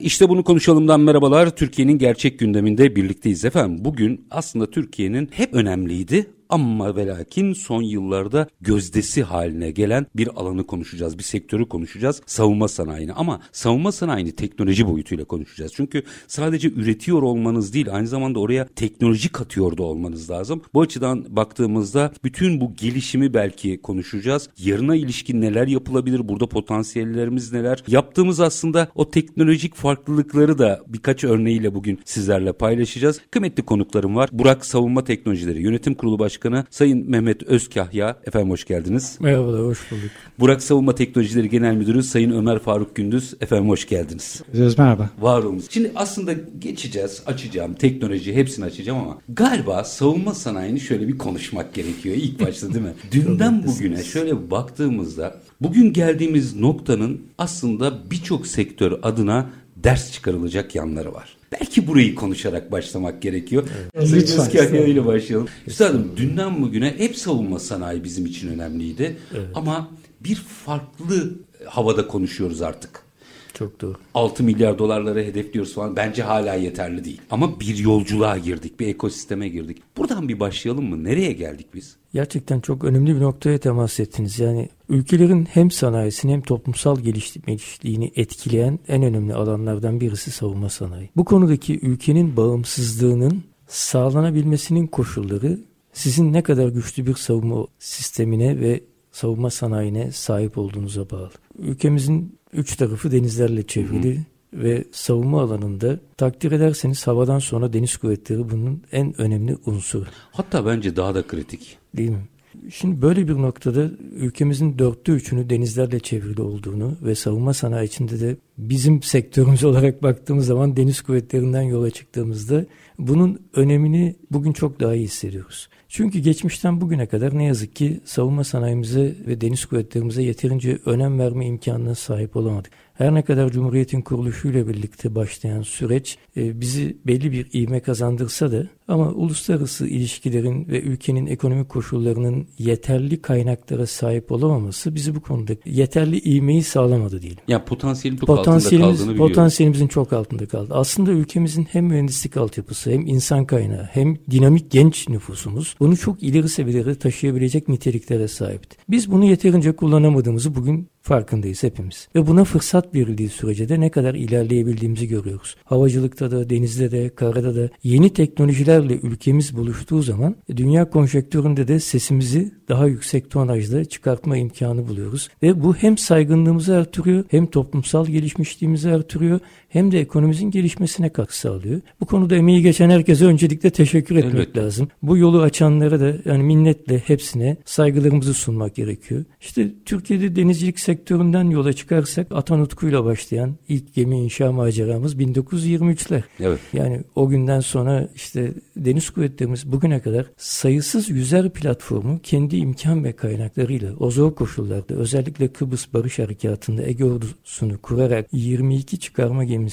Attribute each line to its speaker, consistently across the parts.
Speaker 1: İşte bunu konuşalımdan merhabalar. Türkiye'nin gerçek gündeminde birlikteyiz efendim. Bugün aslında Türkiye'nin hep önemliydi ama ve lakin son yıllarda gözdesi haline gelen bir alanı konuşacağız. Bir sektörü konuşacağız. Savunma sanayini ama savunma sanayini teknoloji boyutuyla konuşacağız. Çünkü sadece üretiyor olmanız değil aynı zamanda oraya teknoloji katıyor da olmanız lazım. Bu açıdan baktığımızda bütün bu gelişimi belki konuşacağız. Yarına ilişkin neler yapılabilir? Burada potansiyellerimiz neler? Yaptığımız aslında o teknolojik farklılıkları da birkaç örneğiyle bugün sizlerle paylaşacağız. Kıymetli konuklarım var. Burak Savunma Teknolojileri Yönetim Kurulu Başkanı Başkanı Sayın Mehmet Özkahya. Efendim hoş geldiniz.
Speaker 2: Merhabalar, hoş bulduk.
Speaker 1: Burak Savunma Teknolojileri Genel Müdürü Sayın Ömer Faruk Gündüz. Efendim hoş geldiniz.
Speaker 2: Söz merhaba.
Speaker 1: Var olunuz. Şimdi aslında geçeceğiz, açacağım. Teknoloji hepsini açacağım ama galiba savunma sanayini şöyle bir konuşmak gerekiyor ilk başta değil mi? Dünden bugüne şöyle baktığımızda bugün geldiğimiz noktanın aslında birçok sektör adına ders çıkarılacak yanları var. Belki burayı konuşarak başlamak gerekiyor. Evet. Lütfen. ile başlayalım. Üstadım dünden bugüne hep savunma sanayi bizim için önemliydi. Evet. Ama bir farklı havada konuşuyoruz artık.
Speaker 2: Çok doğru.
Speaker 1: 6 milyar dolarları hedefliyoruz falan. Bence hala yeterli değil. Ama bir yolculuğa girdik, bir ekosisteme girdik. Buradan bir başlayalım mı? Nereye geldik biz?
Speaker 2: Gerçekten çok önemli bir noktaya temas ettiniz. Yani ülkelerin hem sanayisini hem toplumsal gelişliğini etkileyen en önemli alanlardan birisi savunma sanayi. Bu konudaki ülkenin bağımsızlığının sağlanabilmesinin koşulları sizin ne kadar güçlü bir savunma sistemine ve savunma sanayine sahip olduğunuza bağlı. Ülkemizin üç tarafı denizlerle çevrili. Hı hı ve savunma alanında takdir ederseniz havadan sonra deniz kuvvetleri bunun en önemli unsuru.
Speaker 1: Hatta bence daha da kritik.
Speaker 2: Değil mi? Şimdi böyle bir noktada ülkemizin dörtte üçünü denizlerle çevrili olduğunu ve savunma sanayi içinde de bizim sektörümüz olarak baktığımız zaman deniz kuvvetlerinden yola çıktığımızda bunun önemini bugün çok daha iyi hissediyoruz. Çünkü geçmişten bugüne kadar ne yazık ki savunma sanayimize ve deniz kuvvetlerimize yeterince önem verme imkanına sahip olamadık. Her ne kadar Cumhuriyet'in kuruluşuyla birlikte başlayan süreç e, bizi belli bir ivme kazandırsa da ama uluslararası ilişkilerin ve ülkenin ekonomik koşullarının yeterli kaynaklara sahip olamaması bizi bu konuda yeterli ivmeyi sağlamadı diyelim.
Speaker 1: Ya potansiyelin çok potansiyelimiz, altında kaldığını biliyorum.
Speaker 2: Potansiyelimizin çok altında kaldı. Aslında ülkemizin hem mühendislik altyapısı hem insan kaynağı hem dinamik genç nüfusumuz bunu çok ileri seviyelere taşıyabilecek niteliklere sahipti. Biz bunu yeterince kullanamadığımızı bugün farkındayız hepimiz. Ve buna fırsat verildiği sürece de ne kadar ilerleyebildiğimizi görüyoruz. Havacılıkta da, denizde de, karada da yeni teknolojilerle ülkemiz buluştuğu zaman dünya konjektöründe de sesimizi daha yüksek tonajda çıkartma imkanı buluyoruz. Ve bu hem saygınlığımızı artırıyor, hem toplumsal gelişmişliğimizi artırıyor, hem de ekonomimizin gelişmesine katkı sağlıyor. Bu konuda emeği geçen herkese öncelikle teşekkür etmek evet. lazım. Bu yolu açanlara da yani minnetle hepsine saygılarımızı sunmak gerekiyor. İşte Türkiye'de denizcilik sektöründen yola çıkarsak Atanutku'yla başlayan ilk gemi inşa maceramız 1923'ler. Evet. Yani o günden sonra işte deniz kuvvetlerimiz bugüne kadar sayısız yüzer platformu kendi imkan ve kaynaklarıyla o zor koşullarda özellikle Kıbrıs Barış Harekatı'nda Ege ordusunu kurarak 22 çıkarma gemisi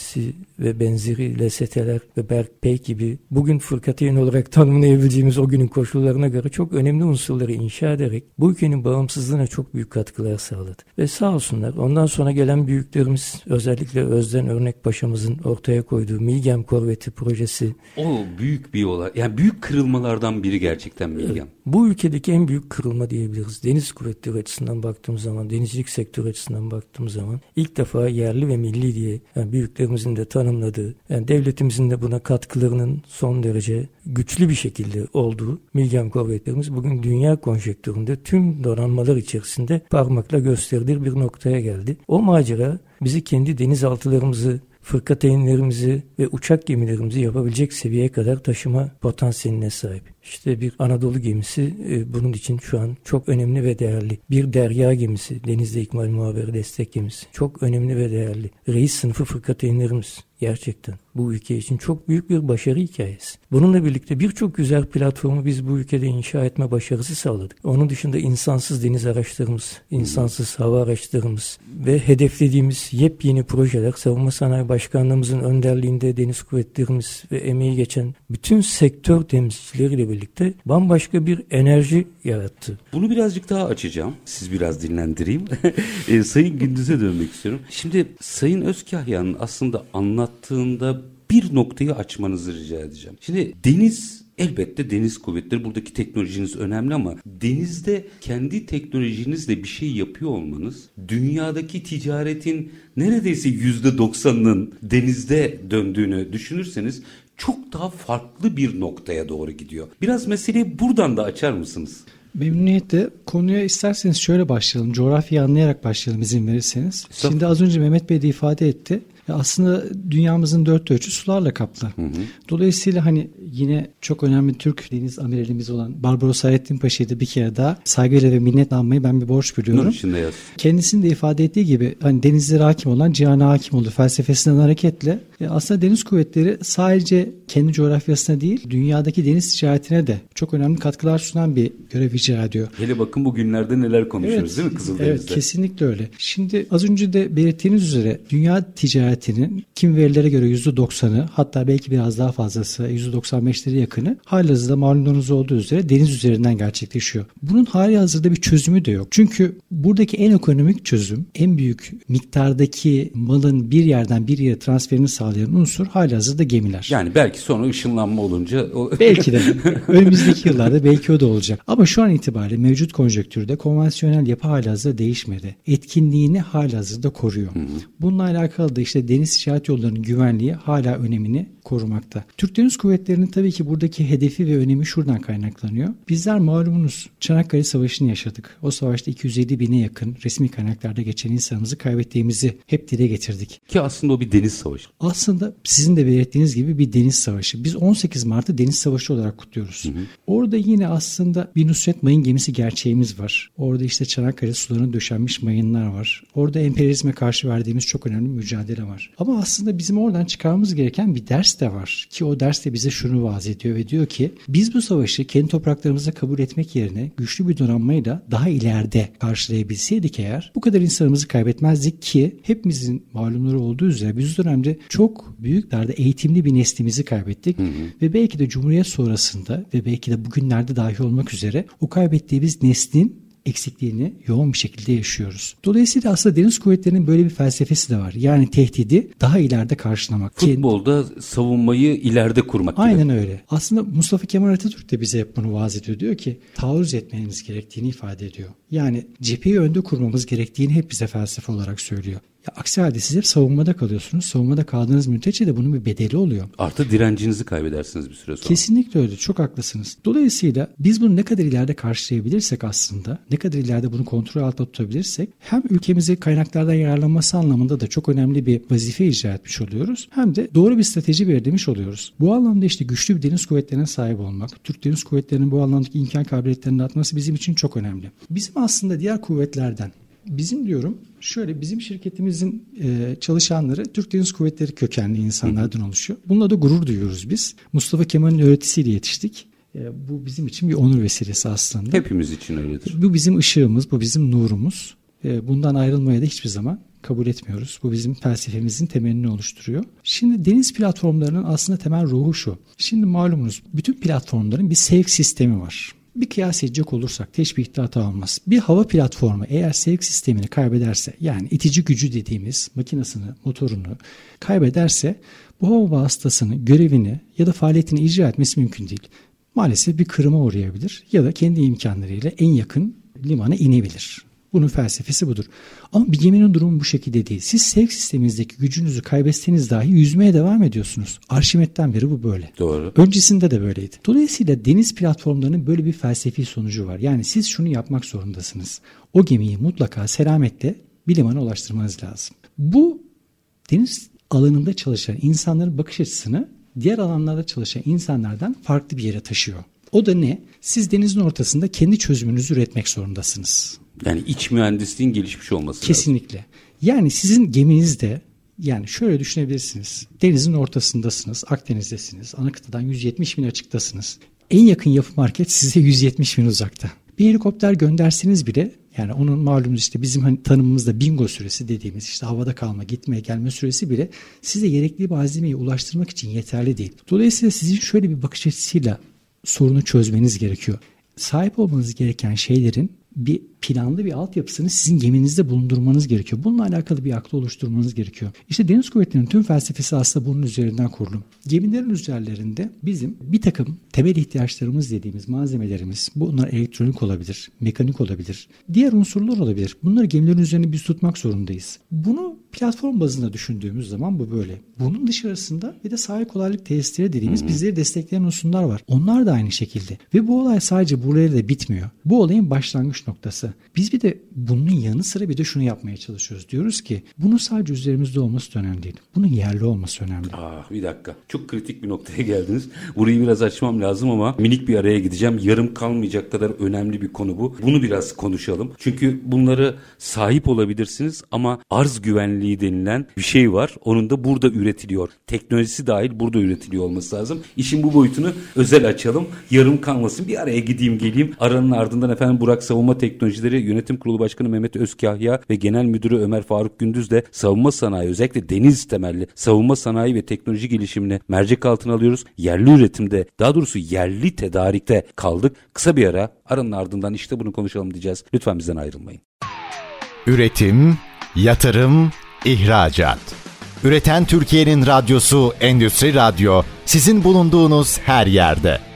Speaker 2: ve benzeri LST'ler ve Berkpey gibi bugün fırkateyn olarak tanımlayabileceğimiz o günün koşullarına göre çok önemli unsurları inşa ederek bu ülkenin bağımsızlığına çok büyük katkılar sağladı. Ve sağ olsunlar ondan sonra gelen büyüklerimiz özellikle Özden Örnek Paşa'mızın ortaya koyduğu Milgem Korveti projesi.
Speaker 1: O büyük bir olay. Yani büyük kırılmalardan biri gerçekten Milgem.
Speaker 2: Bu ülkedeki en büyük kırılma diyebiliriz. Deniz kuvvetleri açısından baktığımız zaman, denizcilik sektörü açısından baktığımız zaman ilk defa yerli ve milli diye yani büyüklerimizin de tanımladığı, yani devletimizin de buna katkılarının son derece güçlü bir şekilde olduğu Milgem korvetlerimiz bugün dünya konjektöründe tüm donanmalar içerisinde parmakla gösterilir bir noktaya geldi. O macera bizi kendi denizaltılarımızı fırkateynlerimizi ve uçak gemilerimizi yapabilecek seviyeye kadar taşıma potansiyeline sahip. İşte bir Anadolu gemisi e, bunun için şu an çok önemli ve değerli. Bir derya gemisi, denizde ikmal muhaberi destek gemisi. Çok önemli ve değerli. Reis sınıfı fırkateynlerimiz gerçekten bu ülke için çok büyük bir başarı hikayesi. Bununla birlikte birçok güzel platformu biz bu ülkede inşa etme başarısı sağladık. Onun dışında insansız deniz araçlarımız, insansız hava araçlarımız ve hedeflediğimiz yepyeni projeler Savunma Sanayi Başkanlığımızın önderliğinde deniz kuvvetlerimiz ve emeği geçen bütün sektör temsilcileriyle birlikte bambaşka bir enerji yarattı.
Speaker 1: Bunu birazcık daha açacağım. Siz biraz dinlendireyim. e, Sayın Gündüz'e dönmek istiyorum. Şimdi Sayın Özkahya'nın aslında anlattığında bir noktayı açmanızı rica edeceğim. Şimdi deniz Elbette deniz kuvvetleri buradaki teknolojiniz önemli ama denizde kendi teknolojinizle bir şey yapıyor olmanız dünyadaki ticaretin neredeyse yüzde doksanının denizde döndüğünü düşünürseniz çok daha farklı bir noktaya doğru gidiyor. Biraz meseleyi buradan da açar mısınız?
Speaker 3: Memnuniyetle konuya isterseniz şöyle başlayalım. Coğrafyayı anlayarak başlayalım izin verirseniz. Şimdi az önce Mehmet Bey de ifade etti. Aslında dünyamızın dört ölçü sularla kaplı. Hı hı. Dolayısıyla hani yine çok önemli Türk deniz amiralimiz olan Barbaros Hayrettin Paşa'yı da bir kere daha saygıyla ve minnet almayı ben bir borç biliyorum. Nur
Speaker 1: içinde yaz.
Speaker 3: Kendisinin de ifade ettiği gibi hani denizlere hakim olan cihana hakim oldu felsefesinden hareketle e, aslında deniz kuvvetleri sadece kendi coğrafyasına değil dünyadaki deniz ticaretine de çok önemli katkılar sunan bir görev icra ediyor.
Speaker 1: Hele bakın bu günlerde neler konuşuyoruz
Speaker 3: evet,
Speaker 1: değil mi Kızıldeniz'de?
Speaker 3: Evet kesinlikle öyle. Şimdi az önce de belirttiğiniz üzere dünya ticaretinin kim verilere göre %90'ı hatta belki biraz daha fazlası %95'leri yakını halihazırda malumunuz olduğu üzere deniz üzerinden gerçekleşiyor. Bunun hali hazırda bir çözümü de yok. Çünkü buradaki en ekonomik çözüm en büyük miktardaki malın bir yerden bir yere transferini sağlayan unsur hali hazırda gemiler.
Speaker 1: Yani belki sonra ışınlanma olunca o...
Speaker 3: belki de önümüzdeki yıllarda belki o da olacak. Ama şu an itibariyle mevcut konjonktürde konvansiyonel yapı hali hazırda değişmedi. Etkinliğini hali hazırda koruyor. Hı hı. Bununla alakalı da işte deniz ticaret yollarının güvenliği hala önemini korumakta. Türk Deniz Kuvvetleri'nin tabii ki buradaki hedefi ve önemi şuradan kaynaklanıyor. Bizler malumunuz Çanakkale Savaşı'nı yaşadık. O savaşta 207 bine yakın resmi kaynaklarda geçen insanımızı kaybettiğimizi hep dile getirdik.
Speaker 1: Ki aslında o bir deniz savaşı.
Speaker 3: Aslında sizin de belirttiğiniz gibi bir deniz savaşı. Biz 18 Mart'ı deniz savaşı olarak kutluyoruz. Hı hı. Orada yine aslında bir Nusret Mayın gemisi gerçeğimiz var. Orada işte Çanakkale sularına döşenmiş mayınlar var. Orada emperyalizme karşı verdiğimiz çok önemli mücadele var. Ama aslında bizim oradan çıkarmamız gereken bir ders de var. Ki o ders de bize şunu vaaz ediyor ve diyor ki biz bu savaşı kendi topraklarımızda kabul etmek yerine güçlü bir donanmayla daha ileride karşılayabilseydik eğer bu kadar insanımızı kaybetmezdik ki hepimizin malumları olduğu üzere biz dönemde çok büyük darda eğitimli bir neslimizi kaybettik hı hı. ve belki de Cumhuriyet sonrasında ve belki de bugünlerde dahi olmak üzere o kaybettiğimiz neslin eksikliğini yoğun bir şekilde yaşıyoruz. Dolayısıyla aslında deniz kuvvetlerinin böyle bir felsefesi de var. Yani tehdidi daha ileride karşılamak.
Speaker 1: Futbolda Kendi... savunmayı ileride kurmak
Speaker 3: gibi. Aynen öyle. Aslında Mustafa Kemal Atatürk de bize hep bunu vaaz ediyor. Diyor ki taarruz etmeniz gerektiğini ifade ediyor. Yani cepheyi önde kurmamız gerektiğini hep bize felsefe olarak söylüyor. Ya aksi halde siz hep savunmada kalıyorsunuz. Savunmada kaldığınız müddetçe de bunun bir bedeli oluyor.
Speaker 1: Artı direncinizi kaybedersiniz bir süre sonra.
Speaker 3: Kesinlikle öyle. Çok haklısınız. Dolayısıyla biz bunu ne kadar ileride karşılayabilirsek aslında, ne kadar ileride bunu kontrol altında tutabilirsek hem ülkemizi kaynaklardan yararlanması anlamında da çok önemli bir vazife icra etmiş oluyoruz. Hem de doğru bir strateji belirlemiş oluyoruz. Bu anlamda işte güçlü bir deniz kuvvetlerine sahip olmak, Türk Deniz Kuvvetleri'nin bu anlamdaki imkan kabiliyetlerini atması bizim için çok önemli. Bizim aslında diğer kuvvetlerden Bizim diyorum şöyle bizim şirketimizin e, çalışanları Türk Deniz Kuvvetleri kökenli insanlardan oluşuyor. Bununla da gurur duyuyoruz biz. Mustafa Kemal'in öğretisiyle yetiştik. E, bu bizim için bir onur vesilesi aslında.
Speaker 1: Hepimiz için öyledir.
Speaker 3: Bu bizim ışığımız, bu bizim nurumuz. E, bundan ayrılmaya da hiçbir zaman kabul etmiyoruz. Bu bizim felsefemizin temelini oluşturuyor. Şimdi deniz platformlarının aslında temel ruhu şu. Şimdi malumunuz bütün platformların bir sevk sistemi var. Bir kıyas edecek olursak teşbihte hata olmaz. Bir hava platformu eğer sevk sistemini kaybederse yani itici gücü dediğimiz makinasını, motorunu kaybederse bu hava vasıtasının görevini ya da faaliyetini icra etmesi mümkün değil. Maalesef bir kırıma uğrayabilir ya da kendi imkanlarıyla en yakın limana inebilir. Bunun felsefesi budur. Ama bir geminin durumu bu şekilde değil. Siz sevk sisteminizdeki gücünüzü kaybetseniz dahi yüzmeye devam ediyorsunuz. Arşimet'ten beri bu böyle.
Speaker 1: Doğru.
Speaker 3: Öncesinde de böyleydi. Dolayısıyla deniz platformlarının böyle bir felsefi sonucu var. Yani siz şunu yapmak zorundasınız. O gemiyi mutlaka selametle bir limana ulaştırmanız lazım. Bu deniz alanında çalışan insanların bakış açısını diğer alanlarda çalışan insanlardan farklı bir yere taşıyor. O da ne? Siz denizin ortasında kendi çözümünüzü üretmek zorundasınız.
Speaker 1: Yani iç mühendisliğin gelişmiş olması
Speaker 3: Kesinlikle. lazım. Yani sizin geminizde yani şöyle düşünebilirsiniz. Denizin ortasındasınız, Akdeniz'desiniz, ana kıtadan 170 bin açıktasınız. En yakın yapı market size 170 bin uzakta. Bir helikopter gönderseniz bile yani onun malumunuz işte bizim hani tanımımızda bingo süresi dediğimiz işte havada kalma, gitmeye gelme süresi bile size gerekli malzemeyi ulaştırmak için yeterli değil. Dolayısıyla sizin şöyle bir bakış açısıyla sorunu çözmeniz gerekiyor. Sahip olmanız gereken şeylerin bir planlı bir altyapısını sizin geminizde bulundurmanız gerekiyor. Bununla alakalı bir aklı oluşturmanız gerekiyor. İşte deniz kuvvetlerinin tüm felsefesi aslında bunun üzerinden kurulu. Gemilerin üzerlerinde bizim bir takım temel ihtiyaçlarımız dediğimiz malzemelerimiz, bunlar elektronik olabilir, mekanik olabilir, diğer unsurlar olabilir. Bunları gemilerin üzerine biz tutmak zorundayız. Bunu platform bazında düşündüğümüz zaman bu böyle. Bunun dışarısında bir de sahil kolaylık tesisleri dediğimiz bizleri destekleyen unsurlar var. Onlar da aynı şekilde. Ve bu olay sadece buraya da bitmiyor. Bu olayın başlangıç noktası. Biz bir de bunun yanı sıra bir de şunu yapmaya çalışıyoruz. Diyoruz ki bunun sadece üzerimizde olması önemli değil. Bunun yerli olması önemli.
Speaker 1: Ah bir dakika. Çok kritik bir noktaya geldiniz. Burayı biraz açmam lazım ama minik bir araya gideceğim. Yarım kalmayacak kadar önemli bir konu bu. Bunu biraz konuşalım. Çünkü bunları sahip olabilirsiniz ama arz güvenliği denilen bir şey var. Onun da burada üretiliyor. Teknolojisi dahil burada üretiliyor olması lazım. İşin bu boyutunu özel açalım. Yarım kalmasın. Bir araya gideyim geleyim. Aranın ardından efendim Burak Savunma Teknolojisi Teknolojileri Yönetim Kurulu Başkanı Mehmet Özkahya ve Genel Müdürü Ömer Faruk Gündüz de savunma sanayi özellikle deniz temelli savunma sanayi ve teknoloji gelişimini mercek altına alıyoruz. Yerli üretimde daha doğrusu yerli tedarikte kaldık. Kısa bir ara aranın ardından işte bunu konuşalım diyeceğiz. Lütfen bizden ayrılmayın.
Speaker 4: Üretim, yatırım, ihracat. Üreten Türkiye'nin radyosu Endüstri Radyo sizin bulunduğunuz her yerde.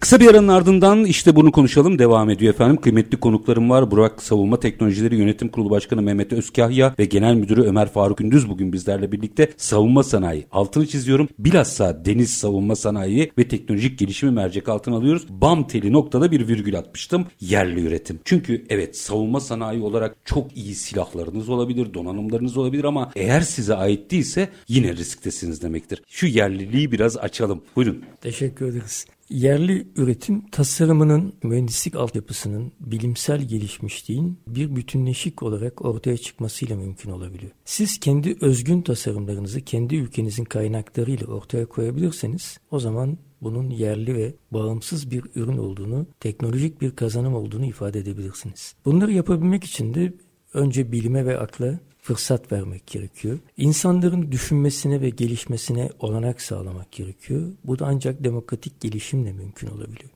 Speaker 1: Kısa bir aranın ardından işte bunu konuşalım devam ediyor efendim. Kıymetli konuklarım var. Burak Savunma Teknolojileri Yönetim Kurulu Başkanı Mehmet Özkahya ve Genel Müdürü Ömer Faruk Gündüz bugün bizlerle birlikte savunma sanayi. Altını çiziyorum. Bilhassa deniz savunma sanayi ve teknolojik gelişimi mercek altına alıyoruz. Bam teli noktada bir virgül atmıştım. Yerli üretim. Çünkü evet savunma sanayi olarak çok iyi silahlarınız olabilir, donanımlarınız olabilir ama eğer size ait değilse yine risktesiniz demektir. Şu yerliliği biraz açalım. Buyurun.
Speaker 2: Teşekkür ederiz. Yerli üretim tasarımının, mühendislik altyapısının, bilimsel gelişmişliğin bir bütünleşik olarak ortaya çıkmasıyla mümkün olabiliyor. Siz kendi özgün tasarımlarınızı kendi ülkenizin kaynaklarıyla ortaya koyabilirseniz o zaman bunun yerli ve bağımsız bir ürün olduğunu, teknolojik bir kazanım olduğunu ifade edebilirsiniz. Bunları yapabilmek için de önce bilime ve akla fırsat vermek gerekiyor. İnsanların düşünmesine ve gelişmesine olanak sağlamak gerekiyor. Bu da ancak demokratik gelişimle mümkün olabiliyor.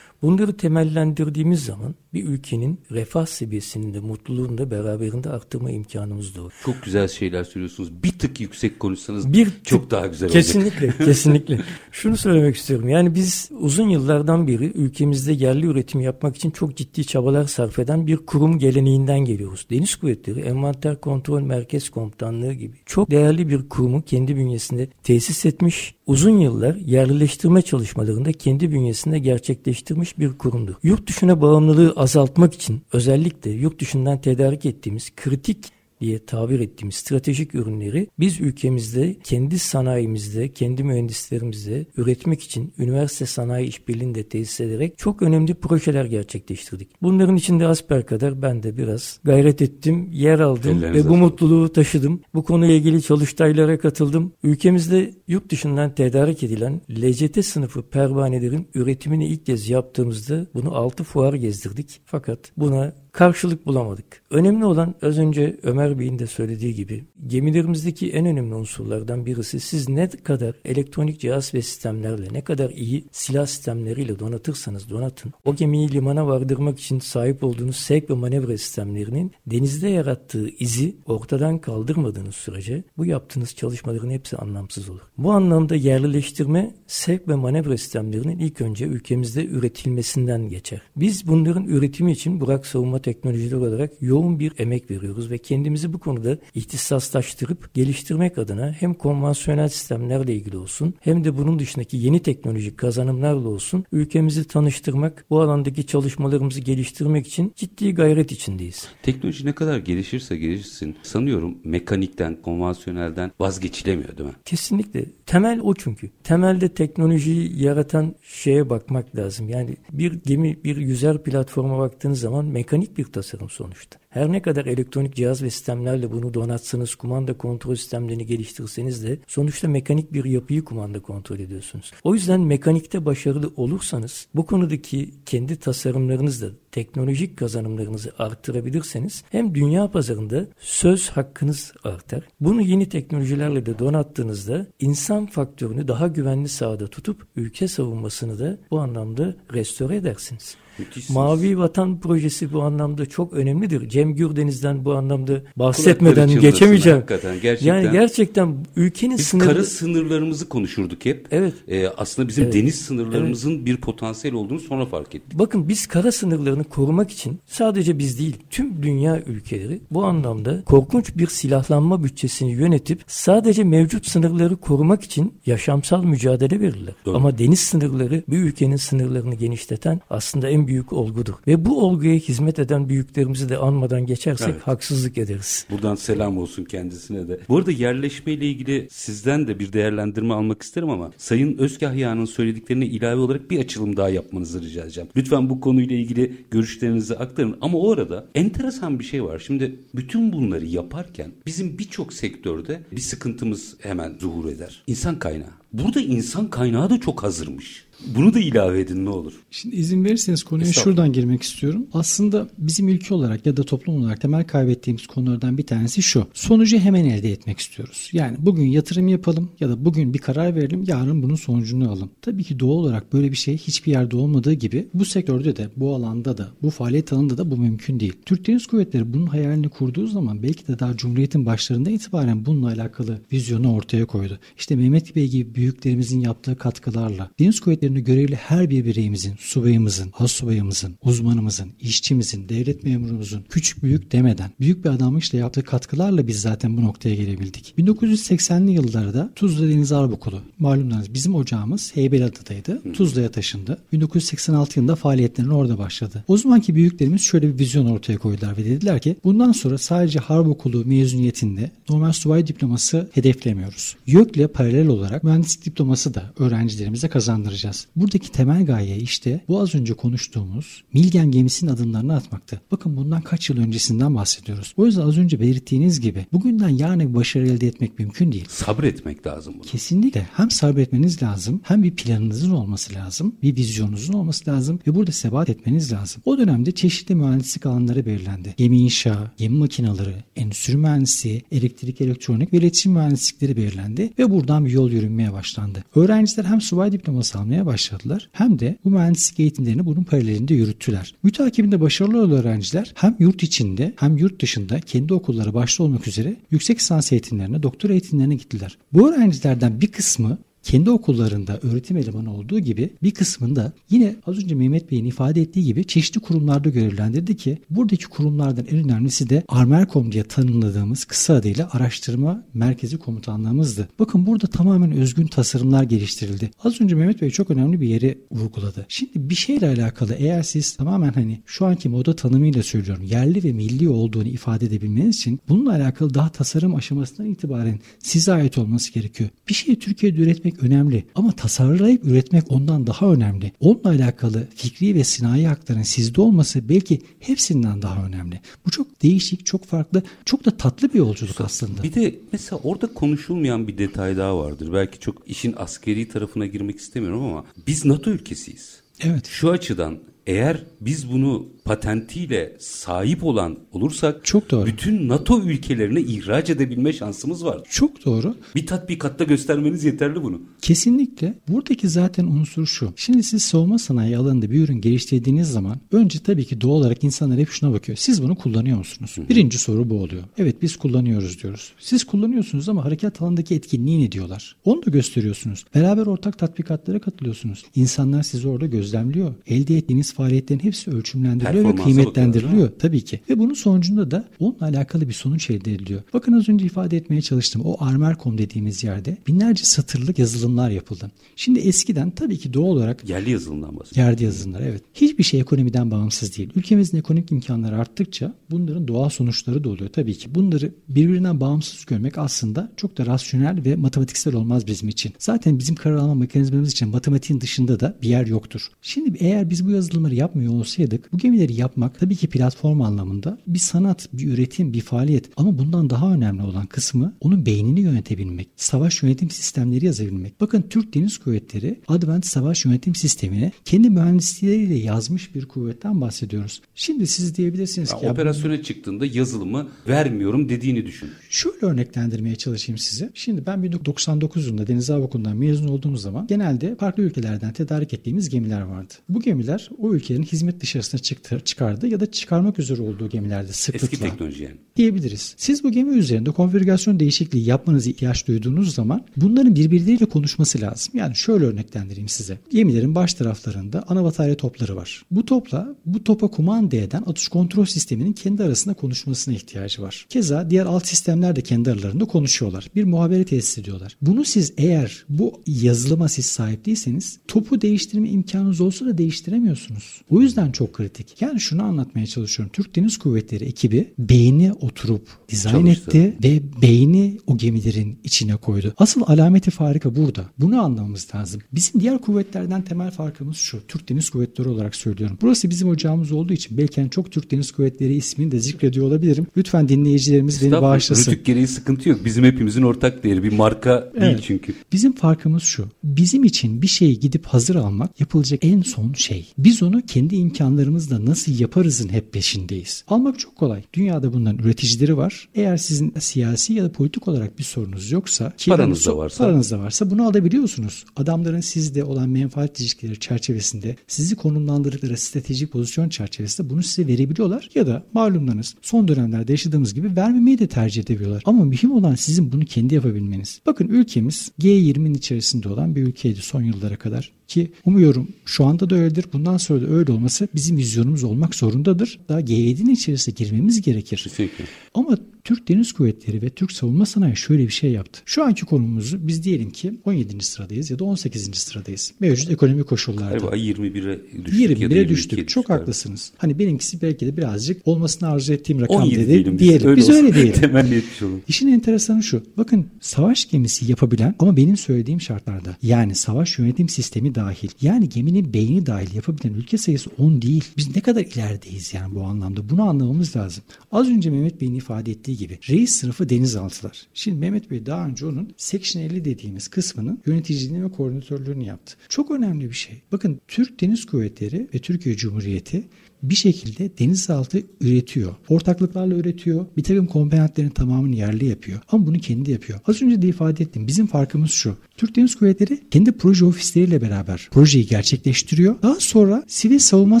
Speaker 2: Bunları temellendirdiğimiz zaman bir ülkenin refah seviyesinin de mutluluğunu da beraberinde arttırma imkanımız doğuyor.
Speaker 1: Çok güzel şeyler söylüyorsunuz. Bir tık yüksek konuşsanız bir tık, çok daha güzel
Speaker 2: kesinlikle, olacak. Kesinlikle, kesinlikle. Şunu söylemek istiyorum. Yani biz uzun yıllardan beri ülkemizde yerli üretim yapmak için çok ciddi çabalar sarf eden bir kurum geleneğinden geliyoruz. Deniz Kuvvetleri Envanter Kontrol Merkez Komutanlığı gibi çok değerli bir kurumu kendi bünyesinde tesis etmiş, uzun yıllar yerleştirme çalışmalarında kendi bünyesinde gerçekleştirmiş bir kurumdur. Yurt dışına bağımlılığı azaltmak için özellikle yurt dışından tedarik ettiğimiz kritik diye tabir ettiğimiz stratejik ürünleri biz ülkemizde kendi sanayimizde, kendi mühendislerimizde üretmek için üniversite sanayi işbirliğinde tesis ederek çok önemli projeler gerçekleştirdik. Bunların içinde asper kadar ben de biraz gayret ettim, yer aldım Ellerinize ve bu mutluluğu taşıdım. Bu konuyla ilgili çalıştaylara katıldım. Ülkemizde yurt dışından tedarik edilen LCT sınıfı pervanelerin üretimini ilk kez yaptığımızda bunu altı fuar gezdirdik. Fakat buna karşılık bulamadık. Önemli olan az önce Ömer Bey'in de söylediği gibi gemilerimizdeki en önemli unsurlardan birisi siz ne kadar elektronik cihaz ve sistemlerle ne kadar iyi silah sistemleriyle donatırsanız donatın o gemiyi limana vardırmak için sahip olduğunuz sevk ve manevra sistemlerinin denizde yarattığı izi ortadan kaldırmadığınız sürece bu yaptığınız çalışmaların hepsi anlamsız olur. Bu anlamda yerleştirme sevk ve manevra sistemlerinin ilk önce ülkemizde üretilmesinden geçer. Biz bunların üretimi için Burak Savunma savunma teknolojileri olarak yoğun bir emek veriyoruz ve kendimizi bu konuda ihtisaslaştırıp geliştirmek adına hem konvansiyonel sistemlerle ilgili olsun hem de bunun dışındaki yeni teknolojik kazanımlarla olsun ülkemizi tanıştırmak, bu alandaki çalışmalarımızı geliştirmek için ciddi gayret içindeyiz.
Speaker 1: Teknoloji ne kadar gelişirse gelişsin sanıyorum mekanikten, konvansiyonelden vazgeçilemiyor değil mi?
Speaker 2: Kesinlikle. Temel o çünkü. Temelde teknolojiyi yaratan şeye bakmak lazım. Yani bir gemi, bir yüzer platforma baktığınız zaman mekanik bir tasarım sonuçta. Her ne kadar elektronik cihaz ve sistemlerle bunu donatsanız, kumanda kontrol sistemlerini geliştirseniz de sonuçta mekanik bir yapıyı kumanda kontrol ediyorsunuz. O yüzden mekanikte başarılı olursanız bu konudaki kendi tasarımlarınızla teknolojik kazanımlarınızı arttırabilirseniz hem dünya pazarında söz hakkınız artar. Bunu yeni teknolojilerle de donattığınızda insan faktörünü daha güvenli sahada tutup ülke savunmasını da bu anlamda restore edersiniz. Müthişsiniz. Mavi Vatan projesi bu anlamda çok önemlidir. Cem Gürdeniz'den bu anlamda bahsetmeden geçemeyeceğim.
Speaker 1: Hakikaten, gerçekten.
Speaker 2: Yani gerçekten ülkenin
Speaker 1: Biz
Speaker 2: sınırı...
Speaker 1: kara sınırlarımızı konuşurduk hep.
Speaker 2: Evet.
Speaker 1: Ee, aslında bizim
Speaker 2: evet.
Speaker 1: deniz sınırlarımızın evet. bir potansiyel olduğunu sonra fark ettik.
Speaker 2: Bakın biz kara sınırlarını korumak için sadece biz değil tüm dünya ülkeleri bu anlamda korkunç bir silahlanma bütçesini yönetip sadece mevcut sınırları korumak için yaşamsal mücadele verirler. Doğru. Ama deniz sınırları bir ülkenin sınırlarını genişleten aslında en büyük olgudur. Ve bu olguya hizmet eden büyüklerimizi de anmadan geçersek evet. haksızlık ederiz.
Speaker 1: Buradan selam olsun kendisine de. Bu arada yerleşmeyle ilgili sizden de bir değerlendirme almak isterim ama Sayın Özkahya'nın söylediklerine ilave olarak bir açılım daha yapmanızı rica edeceğim. Lütfen bu konuyla ilgili görüşlerinizi aktarın. Ama o arada enteresan bir şey var. Şimdi bütün bunları yaparken bizim birçok sektörde bir sıkıntımız hemen zuhur eder. İnsan kaynağı. Burada insan kaynağı da çok hazırmış. Bunu da ilave edin ne olur.
Speaker 3: Şimdi izin verirseniz konuya şuradan girmek istiyorum. Aslında bizim ülke olarak ya da toplum olarak temel kaybettiğimiz konulardan bir tanesi şu. Sonucu hemen elde etmek istiyoruz. Yani bugün yatırım yapalım ya da bugün bir karar verelim yarın bunun sonucunu alalım. Tabii ki doğal olarak böyle bir şey hiçbir yerde olmadığı gibi bu sektörde de bu alanda da bu faaliyet alanında da bu mümkün değil. Türk Deniz Kuvvetleri bunun hayalini kurduğu zaman belki de daha Cumhuriyet'in başlarında itibaren bununla alakalı vizyonu ortaya koydu. İşte Mehmet Bey gibi büyüklerimizin yaptığı katkılarla Deniz Kuvvetleri üzerinde görevli her bir bireyimizin, subayımızın, astsubayımızın, uzmanımızın, işçimizin, devlet memurumuzun küçük büyük demeden büyük bir adanmışla yaptığı katkılarla biz zaten bu noktaya gelebildik. 1980'li yıllarda Tuzla Deniz Harp Okulu malumunuz bizim ocağımız Heybeliada'daydı. Tuzla'ya taşındı. 1986 yılında faaliyetlerini orada başladı. O zamanki büyüklerimiz şöyle bir vizyon ortaya koydular ve dediler ki bundan sonra sadece Harp Okulu mezuniyetinde normal subay diploması hedeflemiyoruz. YÖK'le paralel olarak mühendislik diploması da öğrencilerimize kazandıracağız. Buradaki temel gaye işte bu az önce konuştuğumuz Milgen gemisinin adımlarını atmaktı. Bakın bundan kaç yıl öncesinden bahsediyoruz. O yüzden az önce belirttiğiniz gibi bugünden yarına bir başarı elde etmek mümkün değil.
Speaker 1: Sabretmek lazım bunu.
Speaker 3: Kesinlikle. Hem sabretmeniz lazım hem bir planınızın olması lazım. Bir vizyonunuzun olması lazım ve burada sebat etmeniz lazım. O dönemde çeşitli mühendislik alanları belirlendi. Gemi inşa, gemi makinaları, endüstri mühendisliği, elektrik, elektronik ve iletişim mühendislikleri belirlendi ve buradan bir yol yürünmeye başlandı. Öğrenciler hem subay diploması almaya başladı başladılar. Hem de bu mühendislik eğitimlerini bunun paralelinde yürüttüler. Mütakibinde başarılı olan öğrenciler hem yurt içinde hem yurt dışında kendi okulları başta olmak üzere yüksek lisans eğitimlerine, doktor eğitimlerine gittiler. Bu öğrencilerden bir kısmı kendi okullarında öğretim elemanı olduğu gibi bir kısmında yine az önce Mehmet Bey'in ifade ettiği gibi çeşitli kurumlarda görevlendirdi ki buradaki kurumlardan en önemlisi de Armerkom diye tanımladığımız kısa adıyla Araştırma Merkezi Komutanlığımızdı. Bakın burada tamamen özgün tasarımlar geliştirildi. Az önce Mehmet Bey çok önemli bir yeri vurguladı. Şimdi bir şeyle alakalı eğer siz tamamen hani şu anki moda tanımıyla söylüyorum yerli ve milli olduğunu ifade edebilmeniz için bununla alakalı daha tasarım aşamasından itibaren size ait olması gerekiyor. Bir şeyi Türkiye'de üretmek üretmek önemli ama tasarlayıp üretmek ondan daha önemli. Onunla alakalı fikri ve sinayi hakların sizde olması belki hepsinden daha önemli. Bu çok değişik, çok farklı, çok da tatlı bir yolculuk aslında.
Speaker 1: Bir de mesela orada konuşulmayan bir detay daha vardır. Belki çok işin askeri tarafına girmek istemiyorum ama biz NATO ülkesiyiz.
Speaker 3: Evet.
Speaker 1: Şu açıdan eğer biz bunu patentiyle sahip olan olursak
Speaker 3: çok doğru.
Speaker 1: bütün NATO ülkelerine ihraç edebilme şansımız var.
Speaker 3: Çok doğru.
Speaker 1: Bir tatbikatta göstermeniz yeterli bunu.
Speaker 3: Kesinlikle. Buradaki zaten unsur şu. Şimdi siz savunma sanayi alanında bir ürün geliştirdiğiniz zaman önce tabii ki doğal olarak insanlar hep şuna bakıyor. Siz bunu kullanıyor musunuz? Hı-hı. Birinci soru bu oluyor. Evet biz kullanıyoruz diyoruz. Siz kullanıyorsunuz ama harekat alanındaki etkinliği ne diyorlar? Onu da gösteriyorsunuz. Beraber ortak tatbikatlara katılıyorsunuz. İnsanlar sizi orada gözlemliyor. Elde ettiğiniz yaptığımız faaliyetlerin hepsi ölçümlendiriliyor ve kıymetlendiriliyor tabii ki. Ve bunun sonucunda da onunla alakalı bir sonuç elde ediliyor. Bakın az önce ifade etmeye çalıştım. O Armer.com dediğimiz yerde binlerce satırlık yazılımlar yapıldı. Şimdi eskiden tabii ki doğal olarak
Speaker 1: yerli yazılımdan bahsediyoruz.
Speaker 3: Yerli yazılımlar evet. Hiçbir şey ekonomiden bağımsız değil. Ülkemizin ekonomik imkanları arttıkça bunların doğal sonuçları da oluyor tabii ki. Bunları birbirinden bağımsız görmek aslında çok da rasyonel ve matematiksel olmaz bizim için. Zaten bizim karar alma mekanizmamız için matematiğin dışında da bir yer yoktur. Şimdi eğer biz bu yazılımları yapmıyor olsaydık bu gemileri yapmak tabii ki platform anlamında bir sanat, bir üretim, bir faaliyet ama bundan daha önemli olan kısmı onun beynini yönetebilmek, savaş yönetim sistemleri yazabilmek. Bakın Türk Deniz Kuvvetleri Advent Savaş Yönetim Sistemi'ne kendi mühendisleriyle yazmış bir kuvvetten bahsediyoruz. Şimdi siz diyebilirsiniz
Speaker 1: ya
Speaker 3: ki...
Speaker 1: Operasyona ya, çıktığında yazılımı vermiyorum dediğini düşün.
Speaker 3: Şöyle örneklendirmeye çalışayım size. Şimdi ben 1999 yılında Deniz Hava Okulu'ndan mezun olduğum zaman genelde farklı ülkelerden tedarik ettiğimiz gemiler vardı. Bu gemiler o ülkenin hizmet dışarısına çıktı, çıkardı ya da çıkarmak üzere olduğu gemilerde sıklıkla.
Speaker 1: Eski teknoloji yani.
Speaker 3: Diyebiliriz. Siz bu gemi üzerinde konfigürasyon değişikliği yapmanızı ihtiyaç duyduğunuz zaman bunların birbirleriyle konuşması lazım. Yani şöyle örneklendireyim size. Gemilerin baş taraflarında ana batarya topları var. Bu topla bu topa kumanda eden atış kontrol sisteminin kendi arasında konuşmasına ihtiyacı var. Keza diğer alt sistemler de kendi aralarında konuşuyorlar. Bir muhabere tesis ediyorlar. Bunu siz eğer bu yazılıma siz sahip değilseniz topu değiştirme imkanınız olsa da değiştiremiyorsunuz. O yüzden çok kritik. Yani şunu anlatmaya çalışıyorum. Türk Deniz Kuvvetleri ekibi beyni oturup dizayn Çalıştı. etti ve beyni o gemilerin içine koydu. Asıl alameti farika burada. Bunu anlamamız lazım. Bizim diğer kuvvetlerden temel farkımız şu. Türk Deniz Kuvvetleri olarak söylüyorum. Burası bizim ocağımız olduğu için belki yani çok Türk Deniz Kuvvetleri ismini de zikrediyor olabilirim. Lütfen dinleyicilerimiz beni bağışlasın.
Speaker 1: Rütük gereği sıkıntı yok. Bizim hepimizin ortak değeri. Bir marka evet. değil çünkü.
Speaker 3: Bizim farkımız şu. Bizim için bir şeyi gidip hazır almak yapılacak en son şey. Biz onu kendi imkanlarımızla nasıl yaparızın hep peşindeyiz. Almak çok kolay. Dünyada bundan üreticileri var. Eğer sizin siyasi ya da politik olarak bir sorunuz yoksa
Speaker 1: ki paranız da varsa
Speaker 3: paranız da varsa bunu alabiliyorsunuz. Adamların sizde olan menfaat ilişkileri çerçevesinde sizi konumlandırdıkları stratejik pozisyon çerçevesinde bunu size verebiliyorlar ya da malumlarınız son dönemlerde yaşadığımız gibi vermemeyi de tercih edebiliyorlar. Ama mühim olan sizin bunu kendi yapabilmeniz. Bakın ülkemiz G20'nin içerisinde olan bir ülkeydi son yıllara kadar ki umuyorum şu anda da öyledir. Bundan sonra da öyle olması bizim vizyonumuz olmak zorundadır. Daha G7'nin içerisine girmemiz gerekir.
Speaker 1: Kesinlikle.
Speaker 3: Ama Türk Deniz Kuvvetleri ve Türk Savunma Sanayi şöyle bir şey yaptı. Şu anki konumumuzu biz diyelim ki 17. sıradayız ya da 18. sıradayız. Mevcut ekonomik koşullarda.
Speaker 1: Galiba 21'e düştük
Speaker 3: 21'e düştük. Çok haklısınız. Hani benimkisi belki de birazcık olmasını arzu ettiğim rakam dedi diyelim. diyelim. Öyle biz öyle diyelim.
Speaker 1: Temenni etmiş olun.
Speaker 3: İşin enteresanı şu. Bakın savaş gemisi yapabilen ama benim söylediğim şartlarda yani savaş yönetim sistemi dahil yani geminin beyni dahil yapabilen ülke sayısı 10 değil. Biz ne kadar ilerideyiz yani bu anlamda. Bunu anlamamız lazım. Az önce Mehmet Bey'in ifade ettiği gibi reis sınıfı denizaltılar. Şimdi Mehmet Bey daha önce onun Section 50 dediğimiz kısmının yöneticiliğini ve koordinatörlüğünü yaptı. Çok önemli bir şey. Bakın Türk Deniz Kuvvetleri ve Türkiye Cumhuriyeti bir şekilde denizaltı üretiyor. Ortaklıklarla üretiyor. Bir takım komponentlerin tamamını yerli yapıyor. Ama bunu kendi yapıyor. Az önce de ifade ettim. Bizim farkımız şu. Türk Deniz Kuvvetleri kendi proje ofisleriyle beraber projeyi gerçekleştiriyor. Daha sonra sivil savunma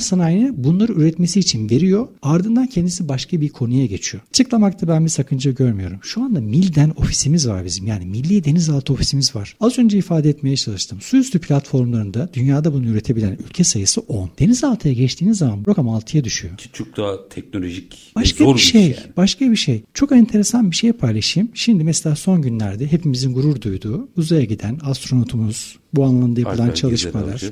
Speaker 3: sanayine bunları üretmesi için veriyor. Ardından kendisi başka bir konuya geçiyor. Açıklamakta ben bir sakınca görmüyorum. Şu anda MIL'den ofisimiz var bizim. Yani Milli Denizaltı Ofisimiz var. Az önce ifade etmeye çalıştım. Su üstü platformlarında dünyada bunu üretebilen ülke sayısı 10. Denizaltıya geçtiğiniz zaman rakam 6'ya düşüyor.
Speaker 1: Çok daha teknolojik
Speaker 3: başka
Speaker 1: zor
Speaker 3: bir şey. Yani. Başka bir şey. Çok enteresan bir şey paylaşayım. Şimdi mesela son günlerde hepimizin gurur duyduğu uzaya giden astronotumuz, bu anlamda yapılan Alper çalışmalar.